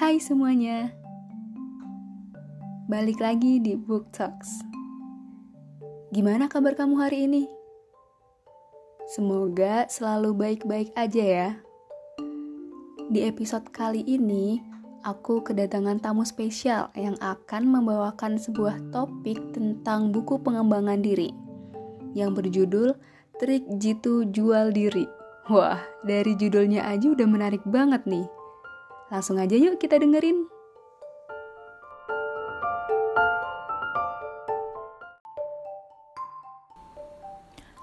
Hai semuanya, balik lagi di Book Talks. Gimana kabar kamu hari ini? Semoga selalu baik-baik aja ya. Di episode kali ini, aku kedatangan tamu spesial yang akan membawakan sebuah topik tentang buku pengembangan diri yang berjudul Trik Jitu Jual Diri. Wah, dari judulnya aja udah menarik banget nih. Langsung aja yuk kita dengerin.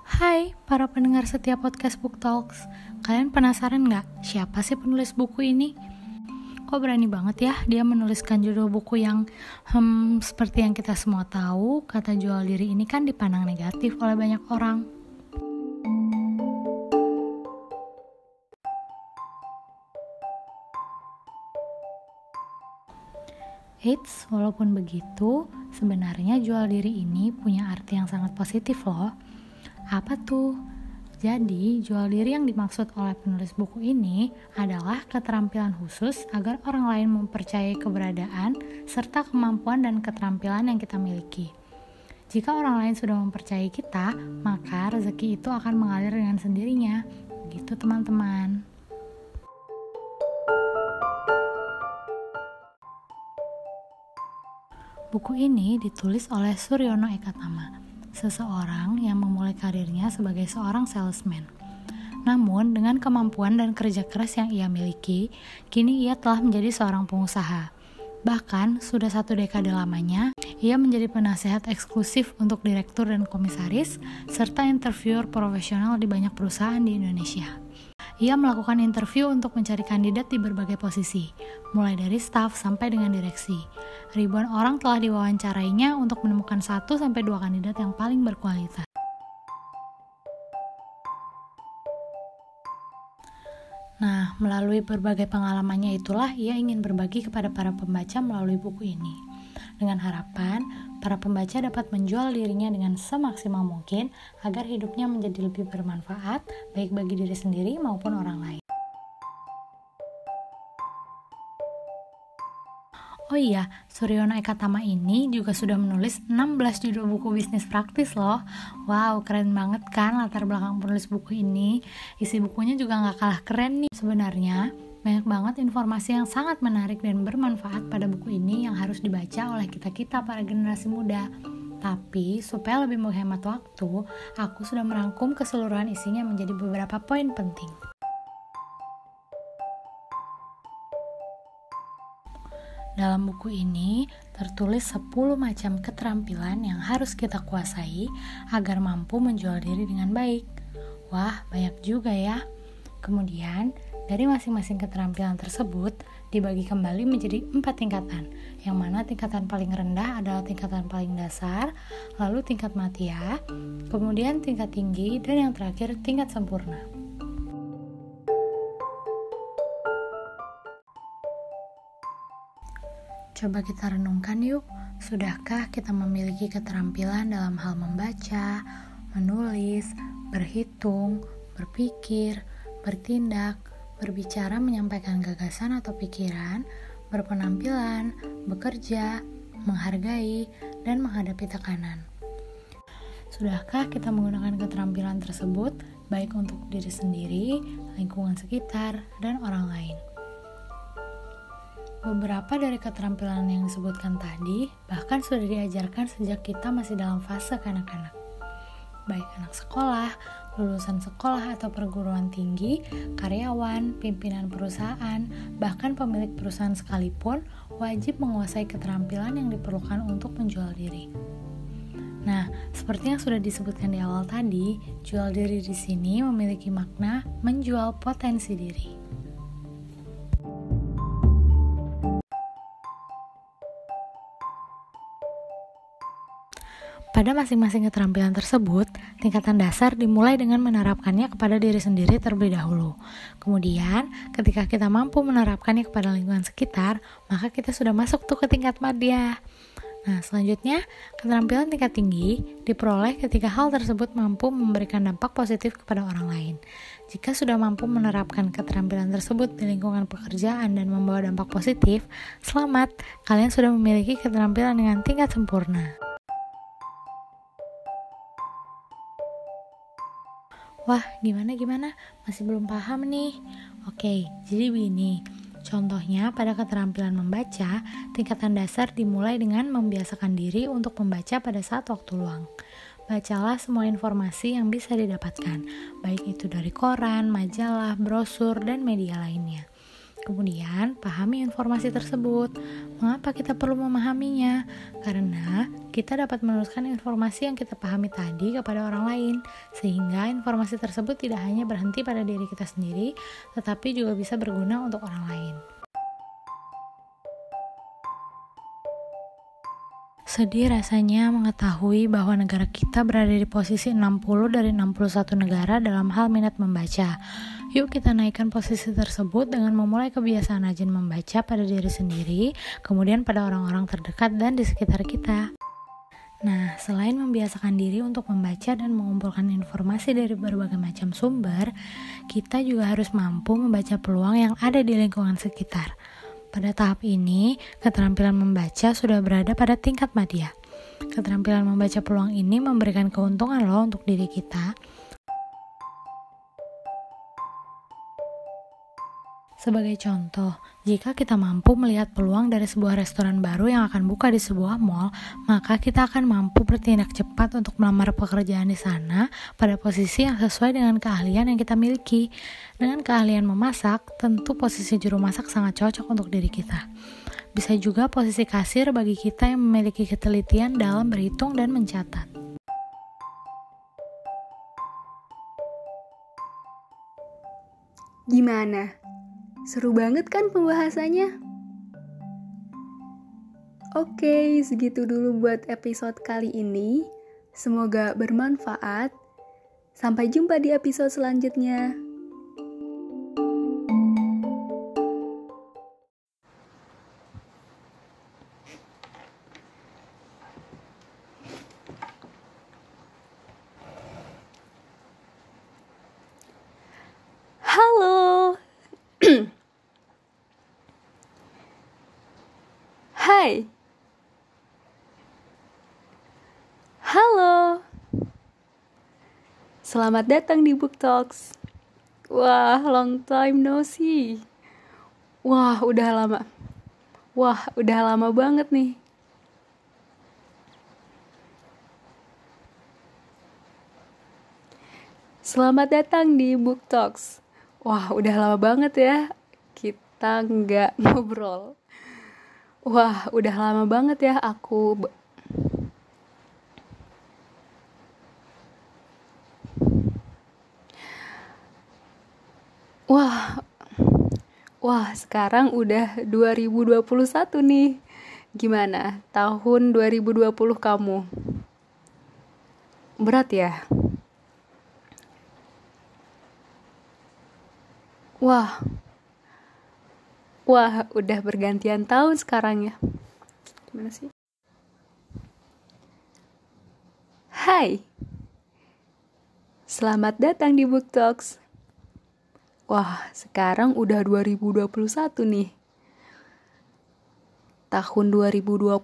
Hai para pendengar setiap podcast Book Talks Kalian penasaran nggak siapa sih penulis buku ini? Kok berani banget ya dia menuliskan judul buku yang hmm, seperti yang kita semua tahu Kata jual diri ini kan dipandang negatif oleh banyak orang Eits, walaupun begitu, sebenarnya jual diri ini punya arti yang sangat positif loh. Apa tuh? Jadi, jual diri yang dimaksud oleh penulis buku ini adalah keterampilan khusus agar orang lain mempercayai keberadaan serta kemampuan dan keterampilan yang kita miliki. Jika orang lain sudah mempercayai kita, maka rezeki itu akan mengalir dengan sendirinya. Gitu, teman-teman. Buku ini ditulis oleh Suryono Ekatama, seseorang yang memulai karirnya sebagai seorang salesman. Namun, dengan kemampuan dan kerja keras yang ia miliki, kini ia telah menjadi seorang pengusaha. Bahkan, sudah satu dekade lamanya, ia menjadi penasehat eksklusif untuk direktur dan komisaris, serta interviewer profesional di banyak perusahaan di Indonesia. Ia melakukan interview untuk mencari kandidat di berbagai posisi, mulai dari staff sampai dengan direksi. Ribuan orang telah diwawancarainya untuk menemukan satu sampai dua kandidat yang paling berkualitas. Nah, melalui berbagai pengalamannya itulah ia ingin berbagi kepada para pembaca melalui buku ini. Dengan harapan, para pembaca dapat menjual dirinya dengan semaksimal mungkin agar hidupnya menjadi lebih bermanfaat, baik bagi diri sendiri maupun orang lain. Oh iya, Suryono Ekatama ini juga sudah menulis 16 judul buku bisnis praktis loh. Wow, keren banget kan latar belakang penulis buku ini. Isi bukunya juga nggak kalah keren nih. Sebenarnya, banyak banget informasi yang sangat menarik dan bermanfaat pada buku ini yang harus dibaca oleh kita-kita para generasi muda. Tapi, supaya lebih menghemat waktu, aku sudah merangkum keseluruhan isinya menjadi beberapa poin penting. Dalam buku ini tertulis 10 macam keterampilan yang harus kita kuasai agar mampu menjual diri dengan baik. Wah, banyak juga ya. Kemudian, dari masing-masing keterampilan tersebut dibagi kembali menjadi empat tingkatan, yang mana tingkatan paling rendah adalah tingkatan paling dasar, lalu tingkat matia, kemudian tingkat tinggi, dan yang terakhir tingkat sempurna. Coba kita renungkan yuk, sudahkah kita memiliki keterampilan dalam hal membaca, menulis, berhitung, berpikir, bertindak, berbicara menyampaikan gagasan atau pikiran, berpenampilan, bekerja, menghargai, dan menghadapi tekanan. Sudahkah kita menggunakan keterampilan tersebut baik untuk diri sendiri, lingkungan sekitar, dan orang lain? Beberapa dari keterampilan yang disebutkan tadi bahkan sudah diajarkan sejak kita masih dalam fase kanak-kanak. Baik anak sekolah, lulusan sekolah atau perguruan tinggi, karyawan, pimpinan perusahaan, bahkan pemilik perusahaan sekalipun wajib menguasai keterampilan yang diperlukan untuk menjual diri. Nah, seperti yang sudah disebutkan di awal tadi, jual diri di sini memiliki makna menjual potensi diri. Pada masing-masing keterampilan tersebut, tingkatan dasar dimulai dengan menerapkannya kepada diri sendiri terlebih dahulu. Kemudian, ketika kita mampu menerapkannya kepada lingkungan sekitar, maka kita sudah masuk tuh ke tingkat madya. Nah, selanjutnya, keterampilan tingkat tinggi diperoleh ketika hal tersebut mampu memberikan dampak positif kepada orang lain. Jika sudah mampu menerapkan keterampilan tersebut di lingkungan pekerjaan dan membawa dampak positif, selamat, kalian sudah memiliki keterampilan dengan tingkat sempurna. Wah, gimana gimana? Masih belum paham nih. Oke, jadi begini. Contohnya, pada keterampilan membaca, tingkatan dasar dimulai dengan membiasakan diri untuk membaca pada saat waktu luang. Bacalah semua informasi yang bisa didapatkan, baik itu dari koran, majalah, brosur, dan media lainnya. Kemudian, pahami informasi tersebut. Mengapa kita perlu memahaminya? Karena kita dapat meneruskan informasi yang kita pahami tadi kepada orang lain, sehingga informasi tersebut tidak hanya berhenti pada diri kita sendiri, tetapi juga bisa berguna untuk orang lain. Sedih rasanya mengetahui bahwa negara kita berada di posisi 60 dari 61 negara dalam hal minat membaca. Yuk kita naikkan posisi tersebut dengan memulai kebiasaan rajin membaca pada diri sendiri, kemudian pada orang-orang terdekat dan di sekitar kita. Nah, selain membiasakan diri untuk membaca dan mengumpulkan informasi dari berbagai macam sumber, kita juga harus mampu membaca peluang yang ada di lingkungan sekitar. Pada tahap ini, keterampilan membaca sudah berada pada tingkat madya. Keterampilan membaca peluang ini memberikan keuntungan loh untuk diri kita, Sebagai contoh, jika kita mampu melihat peluang dari sebuah restoran baru yang akan buka di sebuah mall, maka kita akan mampu bertindak cepat untuk melamar pekerjaan di sana pada posisi yang sesuai dengan keahlian yang kita miliki. Dengan keahlian memasak, tentu posisi juru masak sangat cocok untuk diri kita. Bisa juga posisi kasir bagi kita yang memiliki ketelitian dalam berhitung dan mencatat. Gimana? Seru banget kan pembahasannya? Oke, segitu dulu buat episode kali ini. Semoga bermanfaat. Sampai jumpa di episode selanjutnya. Hai. Halo. Selamat datang di Book Talks. Wah, long time no see. Wah, udah lama. Wah, udah lama banget nih. Selamat datang di Book Talks. Wah, udah lama banget ya kita nggak ngobrol. Wah, udah lama banget ya aku Wah. Wah, sekarang udah 2021 nih. Gimana? Tahun 2020 kamu? Berat ya? Wah, Wah, udah bergantian tahun sekarang ya. Gimana sih? Hai. Selamat datang di Book Talks. Wah, sekarang udah 2021 nih. Tahun 2020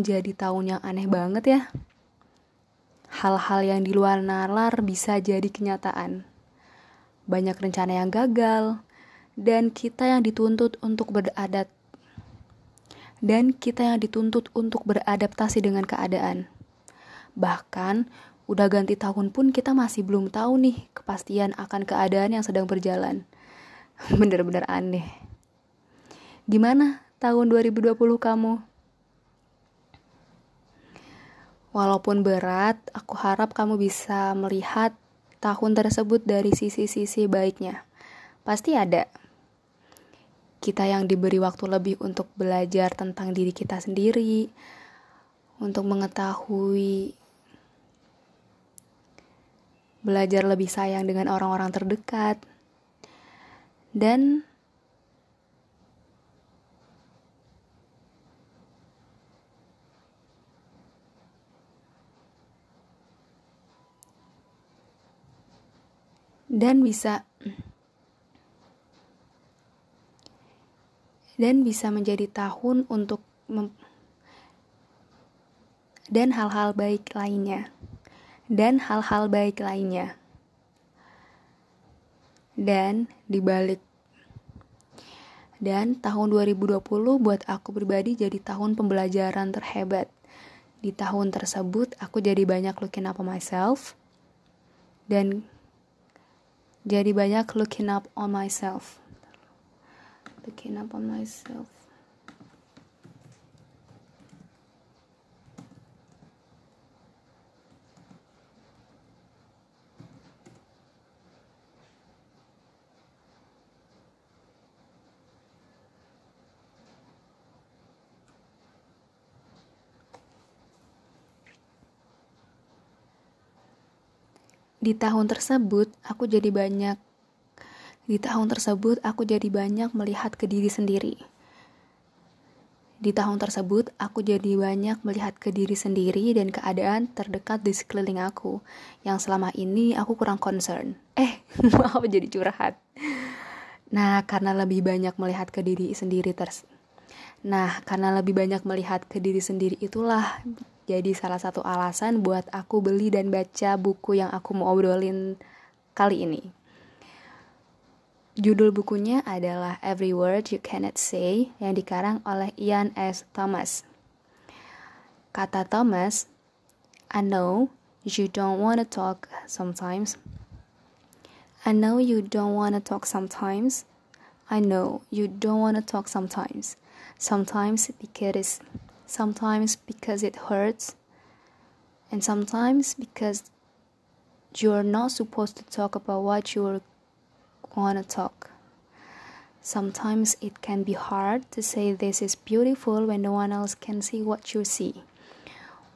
jadi tahun yang aneh banget ya. Hal-hal yang di luar nalar bisa jadi kenyataan. Banyak rencana yang gagal, dan kita yang dituntut untuk beradat dan kita yang dituntut untuk beradaptasi dengan keadaan. Bahkan udah ganti tahun pun kita masih belum tahu nih kepastian akan keadaan yang sedang berjalan. Bener-bener aneh. Gimana tahun 2020 kamu? Walaupun berat, aku harap kamu bisa melihat tahun tersebut dari sisi-sisi baiknya. Pasti ada kita yang diberi waktu lebih untuk belajar tentang diri kita sendiri, untuk mengetahui, belajar lebih sayang dengan orang-orang terdekat, dan dan bisa dan bisa menjadi tahun untuk dan hal-hal baik lainnya. Dan hal-hal baik lainnya. Dan dibalik. Dan tahun 2020 buat aku pribadi jadi tahun pembelajaran terhebat. Di tahun tersebut aku jadi banyak looking up on myself. Dan jadi banyak looking up on myself looking up on myself Di tahun tersebut, aku jadi banyak di tahun tersebut aku jadi banyak melihat ke diri sendiri. Di tahun tersebut aku jadi banyak melihat ke diri sendiri dan keadaan terdekat di sekeliling aku yang selama ini aku kurang concern. Eh, maaf jadi curhat. Nah, karena lebih banyak melihat ke diri sendiri ters Nah, karena lebih banyak melihat ke diri sendiri itulah jadi salah satu alasan buat aku beli dan baca buku yang aku mau obrolin kali ini. Judul bukunya adalah Every Word You Cannot Say yang dikarang oleh Ian S. Thomas. Kata Thomas, I know you don't want to talk sometimes. I know you don't want to talk sometimes. I know you don't want to talk sometimes. Sometimes because sometimes because it hurts, and sometimes because you're not supposed to talk about what you want to talk. Sometimes it can be hard to say this is beautiful when no one else can see what you see.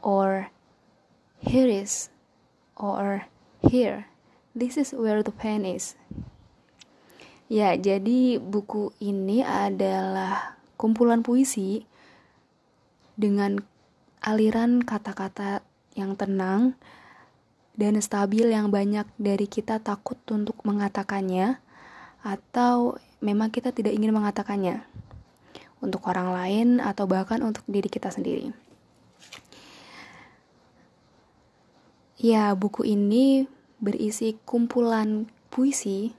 Or here is, or here, this is where the pen is. Ya, jadi buku ini adalah kumpulan puisi dengan aliran kata-kata yang tenang dan stabil yang banyak dari kita takut untuk mengatakannya atau memang kita tidak ingin mengatakannya untuk orang lain atau bahkan untuk diri kita sendiri. Ya, buku ini berisi kumpulan puisi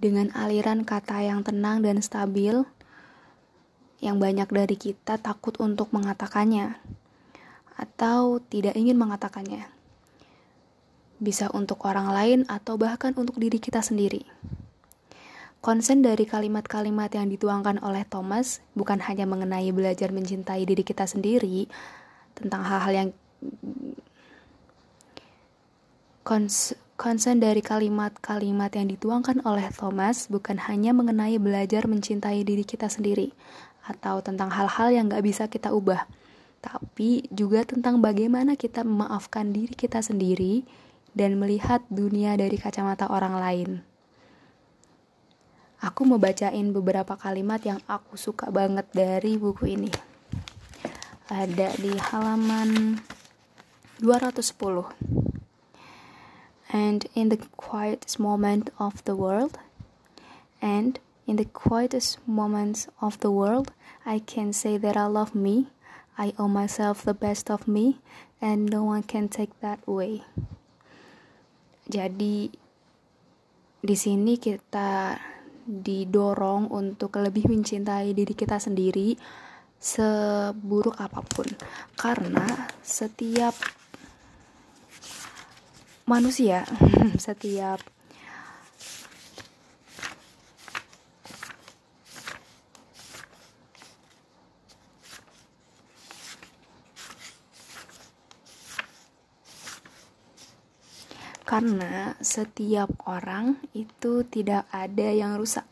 dengan aliran kata yang tenang dan stabil yang banyak dari kita takut untuk mengatakannya atau tidak ingin mengatakannya. Bisa untuk orang lain atau bahkan untuk diri kita sendiri. Konsen dari kalimat-kalimat yang dituangkan oleh Thomas bukan hanya mengenai belajar mencintai diri kita sendiri, tentang hal-hal yang konsen dari kalimat-kalimat yang dituangkan oleh Thomas bukan hanya mengenai belajar mencintai diri kita sendiri, atau tentang hal-hal yang gak bisa kita ubah, tapi juga tentang bagaimana kita memaafkan diri kita sendiri dan melihat dunia dari kacamata orang lain. Aku mau bacain beberapa kalimat yang aku suka banget dari buku ini. Ada di halaman 210. And in the quietest moment of the world, and In the quietest moments of the world, I can say that I love me. I owe myself the best of me, and no one can take that away. Jadi, di sini kita didorong untuk lebih mencintai diri kita sendiri seburuk apa pun, karena setiap manusia, setiap karena setiap orang itu tidak ada yang rusak.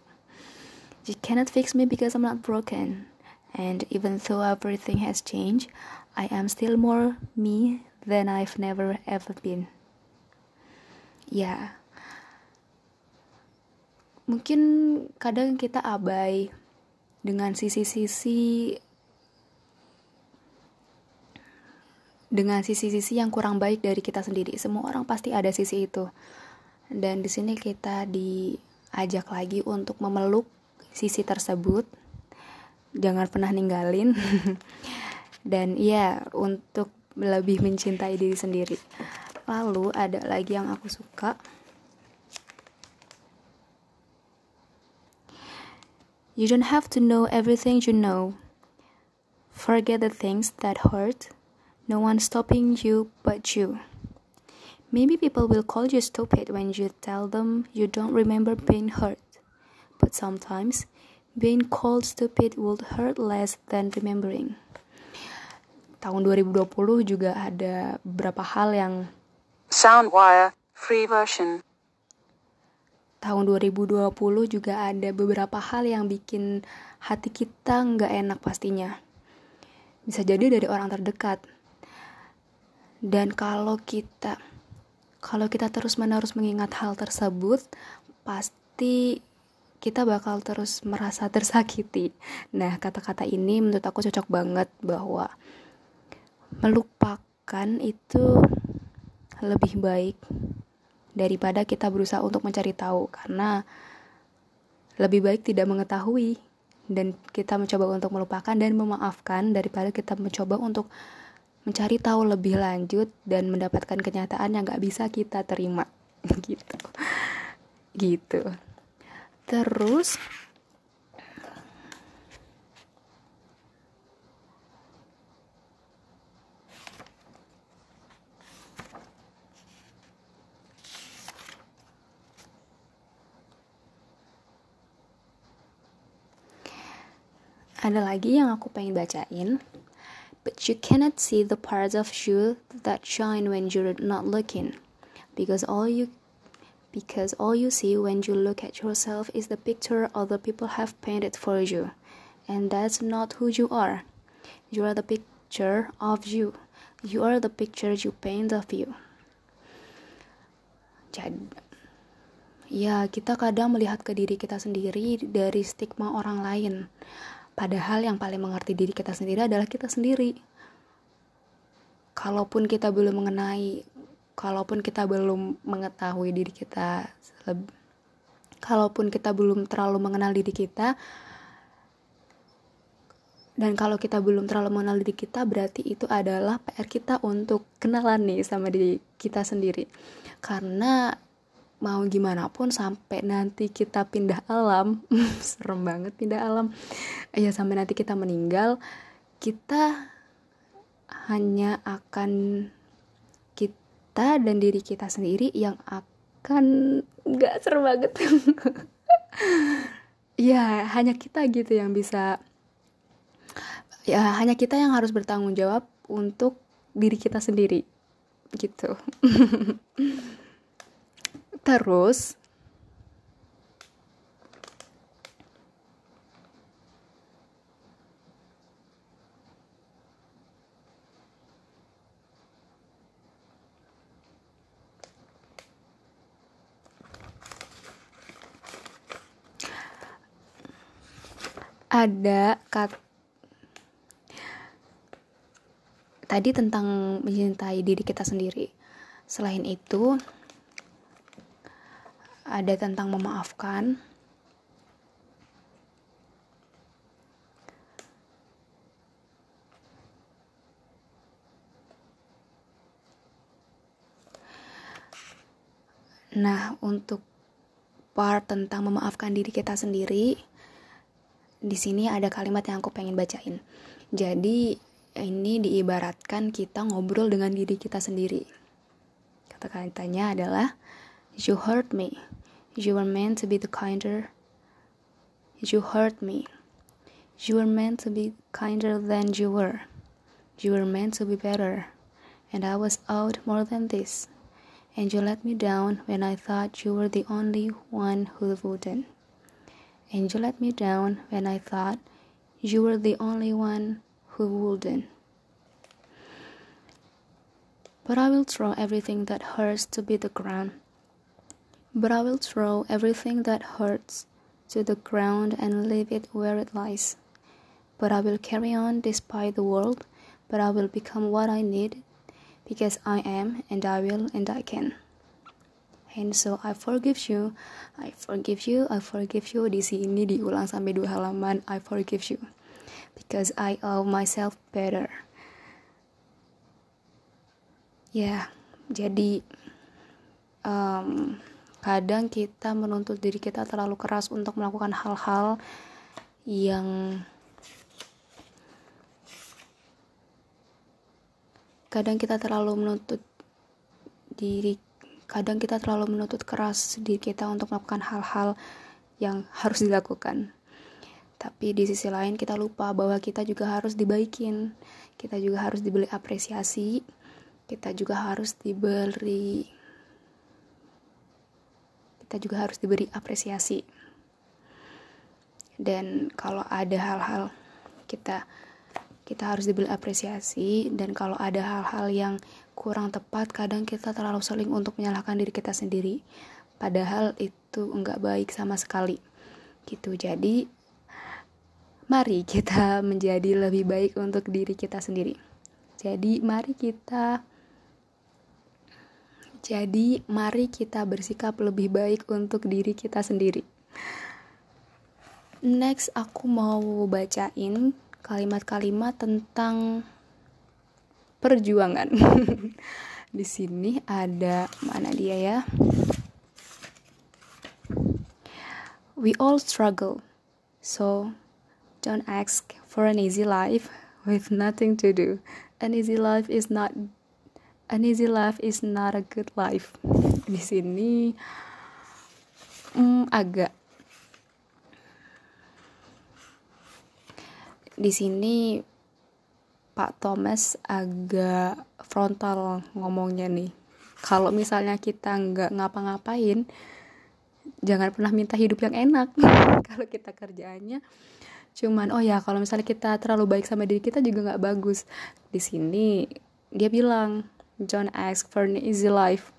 You cannot fix me because I'm not broken. And even though everything has changed, I am still more me than I've never ever been. Ya, mungkin kadang kita abai dengan sisi-sisi dengan sisi-sisi yang kurang baik dari kita sendiri. Semua orang pasti ada sisi itu. dan di sini kita diajak lagi untuk memeluk sisi tersebut jangan pernah ninggalin dan iya untuk lebih mencintai diri sendiri lalu ada lagi yang aku suka You don't have to know everything you know. Forget the things that hurt. No one stopping you but you. Maybe people will call you stupid when you tell them you don't remember being hurt. But sometimes, being called stupid would hurt less than remembering. Tahun 2020 juga ada beberapa hal yang Soundwire, free version. tahun 2020 juga ada beberapa hal yang bikin hati kita nggak enak pastinya. Bisa jadi dari orang terdekat. Dan kalau kita kalau kita terus-menerus mengingat hal tersebut, pasti kita bakal terus merasa tersakiti. Nah, kata-kata ini menurut aku cocok banget bahwa melupakan itu lebih baik daripada kita berusaha untuk mencari tahu karena lebih baik tidak mengetahui dan kita mencoba untuk melupakan dan memaafkan daripada kita mencoba untuk mencari tahu lebih lanjut dan mendapatkan kenyataan yang gak bisa kita terima. Gitu. Gitu. Terus ada lagi yang aku pengen bacain But you cannot see the parts of you that shine when you're not looking, because all you because all you see when you look at yourself is the picture other people have painted for you, and that's not who you are. You are the picture of you. You are the picture you paint of you. Jadi, ya kita kadang melihat ke diri kita sendiri dari stigma orang lain. Padahal yang paling mengerti diri kita sendiri adalah kita sendiri. Kalaupun kita belum mengenai, kalaupun kita belum mengetahui diri kita, kalaupun kita belum terlalu mengenal diri kita, dan kalau kita belum terlalu mengenal diri kita, berarti itu adalah PR kita untuk kenalan nih sama diri kita sendiri. Karena mau gimana pun sampai nanti kita pindah alam. Serem banget pindah alam. Ya sampai nanti kita meninggal kita hanya akan kita dan diri kita sendiri yang akan nggak serem banget. Ya hanya kita gitu yang bisa ya hanya kita yang harus bertanggung jawab untuk diri kita sendiri gitu terus ada kat tadi tentang mencintai diri kita sendiri. Selain itu, ada tentang memaafkan. Nah, untuk part tentang memaafkan diri kita sendiri, di sini ada kalimat yang aku pengen bacain. Jadi, ini diibaratkan kita ngobrol dengan diri kita sendiri. Kata-katanya adalah, You hurt me. You were meant to be the kinder. You hurt me. You were meant to be kinder than you were. You were meant to be better. And I was out more than this. And you let me down when I thought you were the only one who wouldn't. And you let me down when I thought you were the only one who wouldn't. But I will throw everything that hurts to be the ground but I will throw everything that hurts to the ground and leave it where it lies. But I will carry on despite the world, but I will become what I need because I am and I will and I can. And so I forgive you, I forgive you, I forgive you. Di sini diulang sampai dua halaman. I forgive you because I owe myself better. Ya, yeah, jadi um, kadang kita menuntut diri kita terlalu keras untuk melakukan hal-hal yang kadang kita terlalu menuntut diri kadang kita terlalu menuntut keras diri kita untuk melakukan hal-hal yang harus dilakukan. Tapi di sisi lain kita lupa bahwa kita juga harus dibaikin kita juga harus diberi apresiasi kita juga harus diberi kita juga harus diberi apresiasi. Dan kalau ada hal-hal kita kita harus diberi apresiasi. Dan kalau ada hal-hal yang kurang tepat kadang kita terlalu sering untuk menyalahkan diri kita sendiri. Padahal itu enggak baik sama sekali. Gitu. Jadi mari kita menjadi lebih baik untuk diri kita sendiri. Jadi mari kita jadi, mari kita bersikap lebih baik untuk diri kita sendiri. Next, aku mau bacain kalimat-kalimat tentang perjuangan. Di sini ada mana dia ya? We all struggle, so don't ask for an easy life with nothing to do. An easy life is not an easy life is not a good life. Di sini hmm, agak. Di sini Pak Thomas agak frontal ngomongnya nih. Kalau misalnya kita nggak ngapa-ngapain jangan pernah minta hidup yang enak. Kalau kita kerjaannya cuman oh ya kalau misalnya kita terlalu baik sama diri kita juga nggak bagus. Di sini dia bilang Don't ask for an easy life.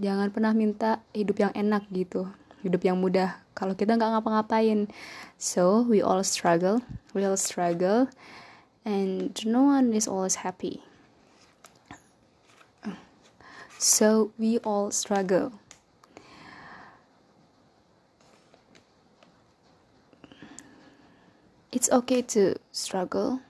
Jangan pernah minta hidup yang enak gitu, hidup yang mudah. Kalau kita nggak ngapa-ngapain, so we all struggle, we all struggle, and no one is always happy. So we all struggle. It's okay to struggle.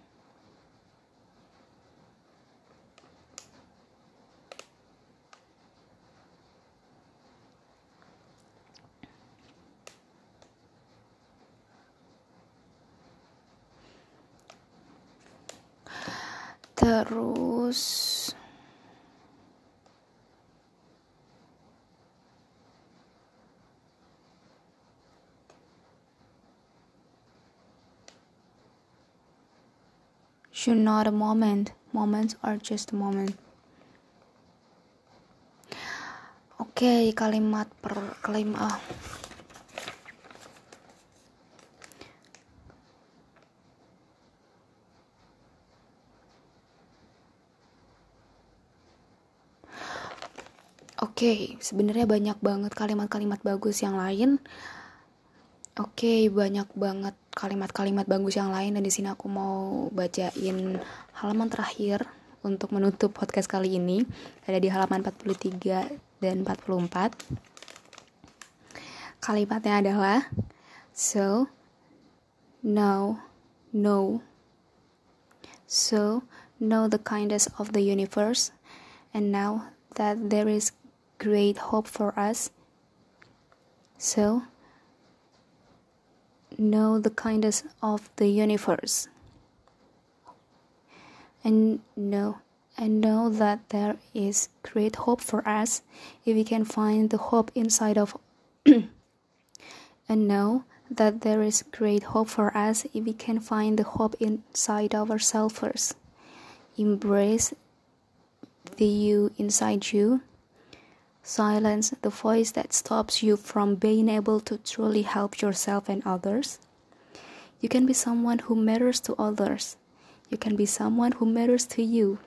Terus You're not a moment. Moments are just a moment. Oke, okay, kalimat per kalimat. Oke, okay, sebenarnya banyak banget kalimat-kalimat bagus yang lain. Oke, okay, banyak banget kalimat-kalimat bagus yang lain dan di sini aku mau bacain halaman terakhir untuk menutup podcast kali ini. Ada di halaman 43 dan 44. Kalimatnya adalah so no no so know the kindness of the universe and now that there is great hope for us. So, know the kindness of the universe. And know and know that there is great hope for us. If we can find the hope inside of and know that there is great hope for us if we can find the hope inside of ourselves first. Embrace the you inside you Silence the voice that stops you from being able to truly help yourself and others. You can be someone who matters to others. You can be someone who matters to you.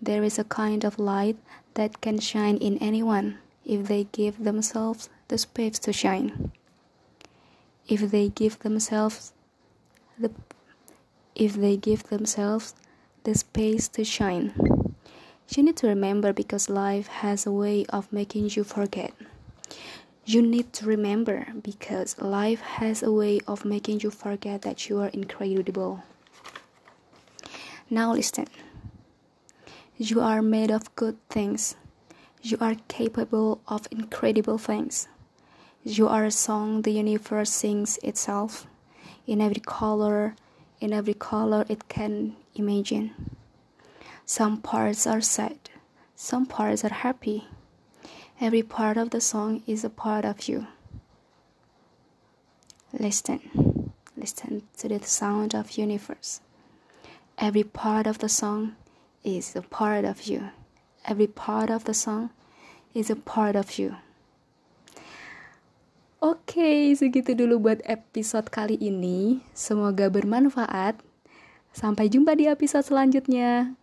There is a kind of light that can shine in anyone if they give themselves the space to shine. If they give themselves the if they give themselves the space to shine. You need to remember because life has a way of making you forget. You need to remember because life has a way of making you forget that you are incredible. Now listen. You are made of good things. You are capable of incredible things. You are a song the universe sings itself in every color, in every color it can imagine. Some parts are sad, some parts are happy. Every part of the song is a part of you. Listen, listen to the sound of universe. Every part of the song is a part of you. Every part of the song is a part of you. Oke, segitu dulu buat episode kali ini. Semoga bermanfaat. Sampai jumpa di episode selanjutnya.